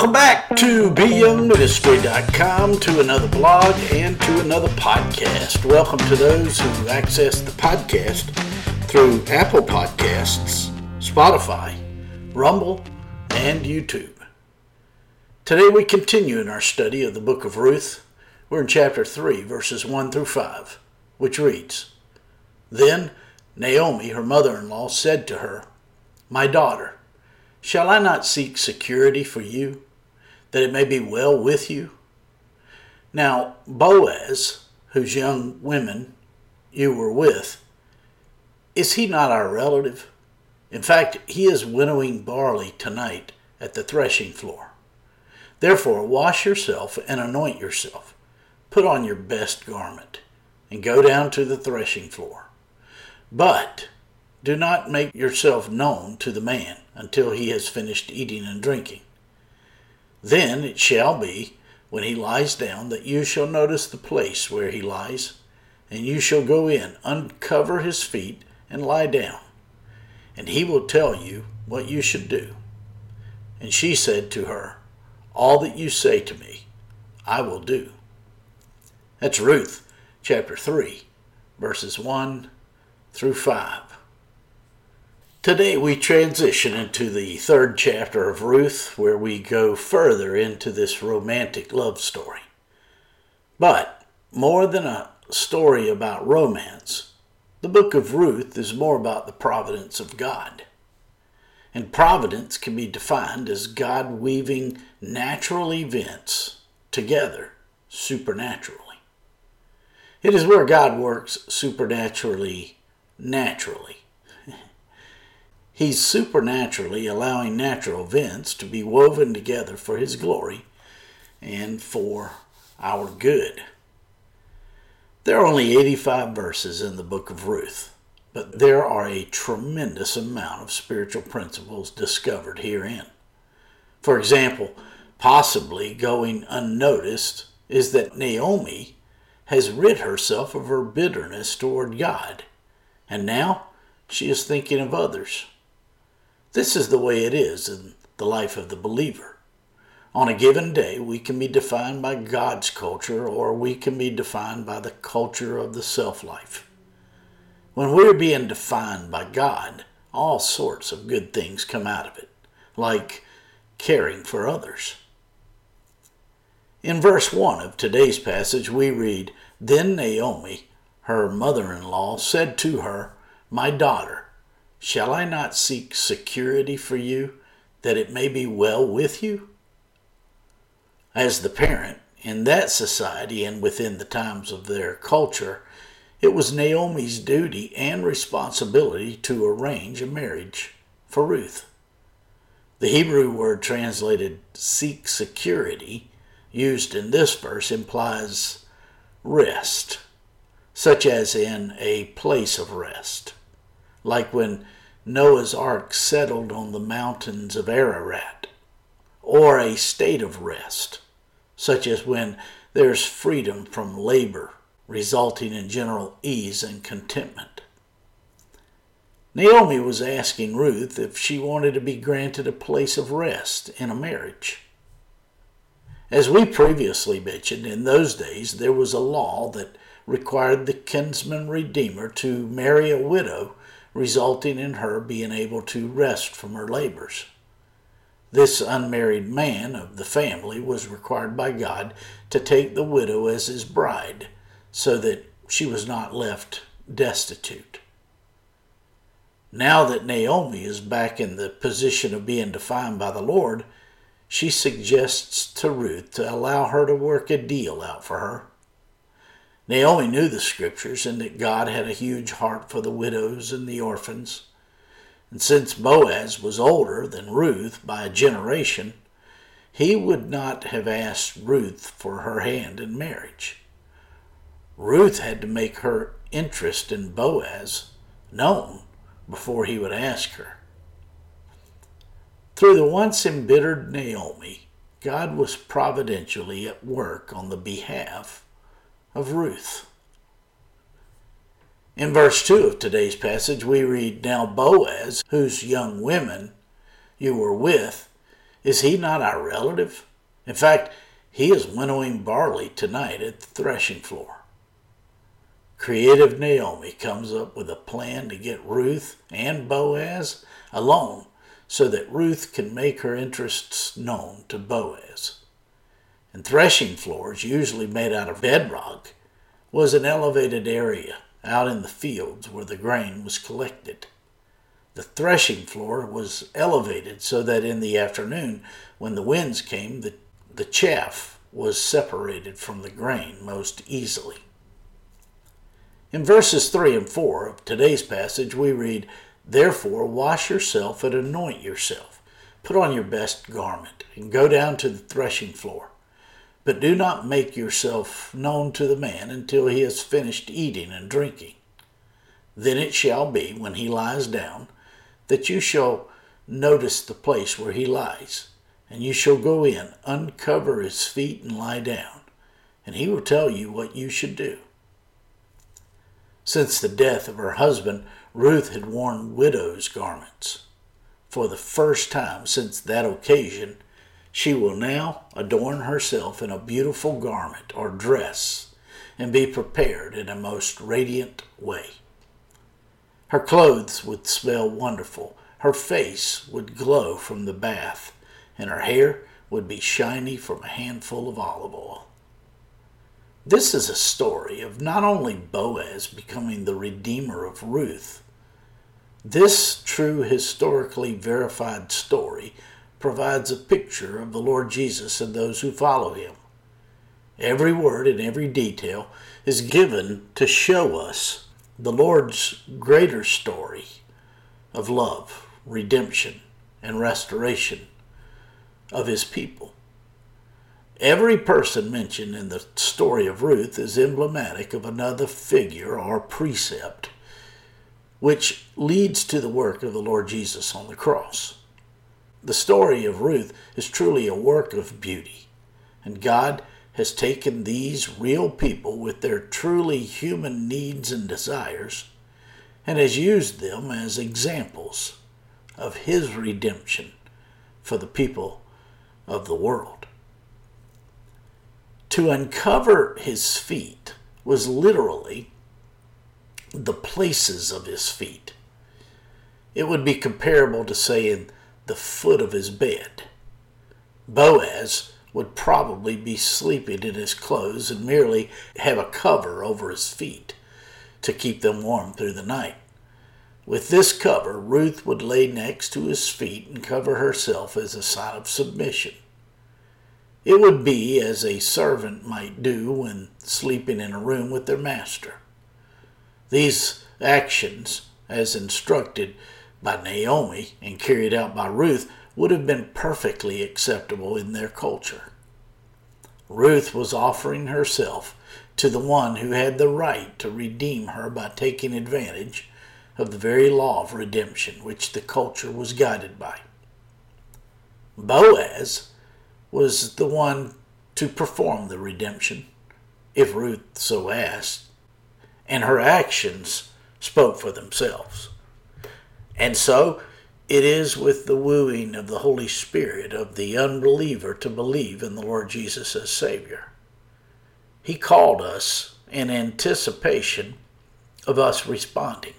Welcome back to byoungministry.com to another blog and to another podcast. Welcome to those who access the podcast through Apple Podcasts, Spotify, Rumble, and YouTube. Today we continue in our study of the book of Ruth. We're in chapter 3, verses 1 through 5, which reads Then Naomi, her mother in law, said to her, My daughter, Shall I not seek security for you, that it may be well with you? Now, Boaz, whose young women you were with, is he not our relative? In fact, he is winnowing barley tonight at the threshing floor. Therefore, wash yourself and anoint yourself. Put on your best garment, and go down to the threshing floor. But do not make yourself known to the man until he has finished eating and drinking. Then it shall be, when he lies down, that you shall notice the place where he lies, and you shall go in, uncover his feet, and lie down. And he will tell you what you should do. And she said to her, All that you say to me, I will do. That's Ruth chapter 3, verses 1 through 5. Today we transition into the third chapter of Ruth, where we go further into this romantic love story. But more than a story about romance, the book of Ruth is more about the providence of God. And providence can be defined as God weaving natural events together supernaturally. It is where God works supernaturally naturally. He's supernaturally allowing natural events to be woven together for His glory and for our good. There are only 85 verses in the book of Ruth, but there are a tremendous amount of spiritual principles discovered herein. For example, possibly going unnoticed is that Naomi has rid herself of her bitterness toward God, and now she is thinking of others. This is the way it is in the life of the believer. On a given day, we can be defined by God's culture or we can be defined by the culture of the self life. When we're being defined by God, all sorts of good things come out of it, like caring for others. In verse 1 of today's passage, we read Then Naomi, her mother in law, said to her, My daughter, Shall I not seek security for you, that it may be well with you? As the parent, in that society and within the times of their culture, it was Naomi's duty and responsibility to arrange a marriage for Ruth. The Hebrew word translated seek security, used in this verse, implies rest, such as in a place of rest like when Noah's ark settled on the mountains of Ararat, or a state of rest, such as when there's freedom from labor, resulting in general ease and contentment. Naomi was asking Ruth if she wanted to be granted a place of rest in a marriage. As we previously mentioned, in those days there was a law that required the kinsman redeemer to marry a widow resulting in her being able to rest from her labors. This unmarried man of the family was required by God to take the widow as his bride, so that she was not left destitute. Now that Naomi is back in the position of being defined by the Lord, she suggests to Ruth to allow her to work a deal out for her. Naomi knew the scriptures and that God had a huge heart for the widows and the orphans. And since Boaz was older than Ruth by a generation, he would not have asked Ruth for her hand in marriage. Ruth had to make her interest in Boaz known before he would ask her. Through the once embittered Naomi, God was providentially at work on the behalf of Ruth. In verse 2 of today's passage, we read Now Boaz, whose young women you were with, Is he not our relative? In fact, he is winnowing barley tonight at the threshing floor. Creative Naomi comes up with a plan to get Ruth and Boaz alone so that Ruth can make her interests known to Boaz. And threshing floors, usually made out of bedrock, was an elevated area out in the fields where the grain was collected. The threshing floor was elevated so that in the afternoon, when the winds came, the, the chaff was separated from the grain most easily. In verses 3 and 4 of today's passage, we read, Therefore, wash yourself and anoint yourself. Put on your best garment and go down to the threshing floor. But do not make yourself known to the man until he has finished eating and drinking. Then it shall be, when he lies down, that you shall notice the place where he lies, and you shall go in, uncover his feet, and lie down, and he will tell you what you should do. Since the death of her husband, Ruth had worn widow's garments. For the first time since that occasion, she will now adorn herself in a beautiful garment or dress and be prepared in a most radiant way. Her clothes would smell wonderful, her face would glow from the bath, and her hair would be shiny from a handful of olive oil. This is a story of not only Boaz becoming the redeemer of Ruth. This true historically verified story provides a picture of the Lord Jesus and those who follow him. Every word and every detail is given to show us the Lord's greater story of love, redemption, and restoration of his people. Every person mentioned in the story of Ruth is emblematic of another figure or precept which leads to the work of the Lord Jesus on the cross. The story of Ruth is truly a work of beauty, and God has taken these real people with their truly human needs and desires and has used them as examples of His redemption for the people of the world. To uncover his feet was literally the places of his feet. It would be comparable to saying the foot of his bed. Boaz would probably be sleeping in his clothes and merely have a cover over his feet to keep them warm through the night. With this cover, Ruth would lay next to his feet and cover herself as a sign of submission. It would be as a servant might do when sleeping in a room with their master. These actions, as instructed by Naomi and carried out by Ruth, would have been perfectly acceptable in their culture. Ruth was offering herself to the one who had the right to redeem her by taking advantage of the very law of redemption which the culture was guided by. Boaz was the one to perform the redemption, if Ruth so asked, and her actions spoke for themselves. And so it is with the wooing of the Holy Spirit of the unbeliever to believe in the Lord Jesus as Savior. He called us in anticipation of us responding.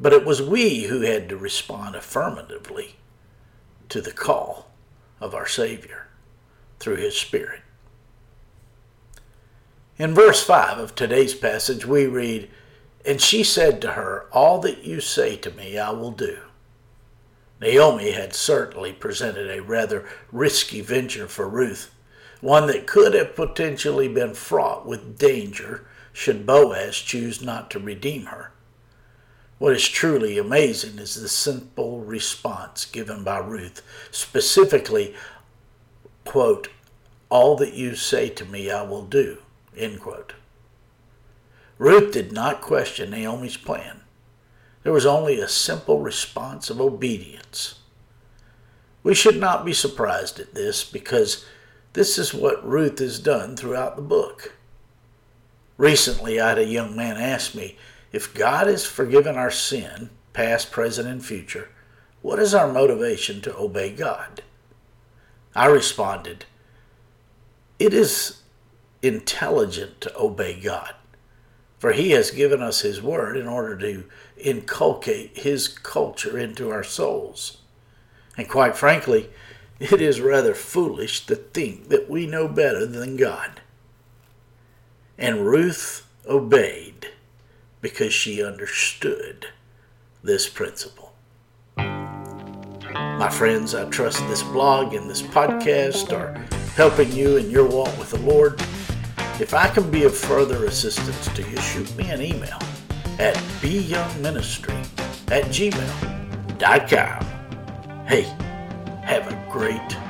But it was we who had to respond affirmatively to the call of our Savior through His Spirit. In verse 5 of today's passage, we read, And she said to her, All that you say to me, I will do. Naomi had certainly presented a rather risky venture for Ruth, one that could have potentially been fraught with danger should Boaz choose not to redeem her. What is truly amazing is the simple response given by Ruth, specifically, quote, All that you say to me I will do, end quote. Ruth did not question Naomi's plan. There was only a simple response of obedience. We should not be surprised at this because this is what Ruth has done throughout the book. Recently, I had a young man ask me, if God has forgiven our sin, past, present, and future, what is our motivation to obey God? I responded, It is intelligent to obey God, for He has given us His Word in order to inculcate His culture into our souls. And quite frankly, it is rather foolish to think that we know better than God. And Ruth obeyed because she understood this principle. My friends, I trust this blog and this podcast are helping you in your walk with the Lord. If I can be of further assistance to you, shoot me an email at byoungministry at gmail.com. Hey, have a great.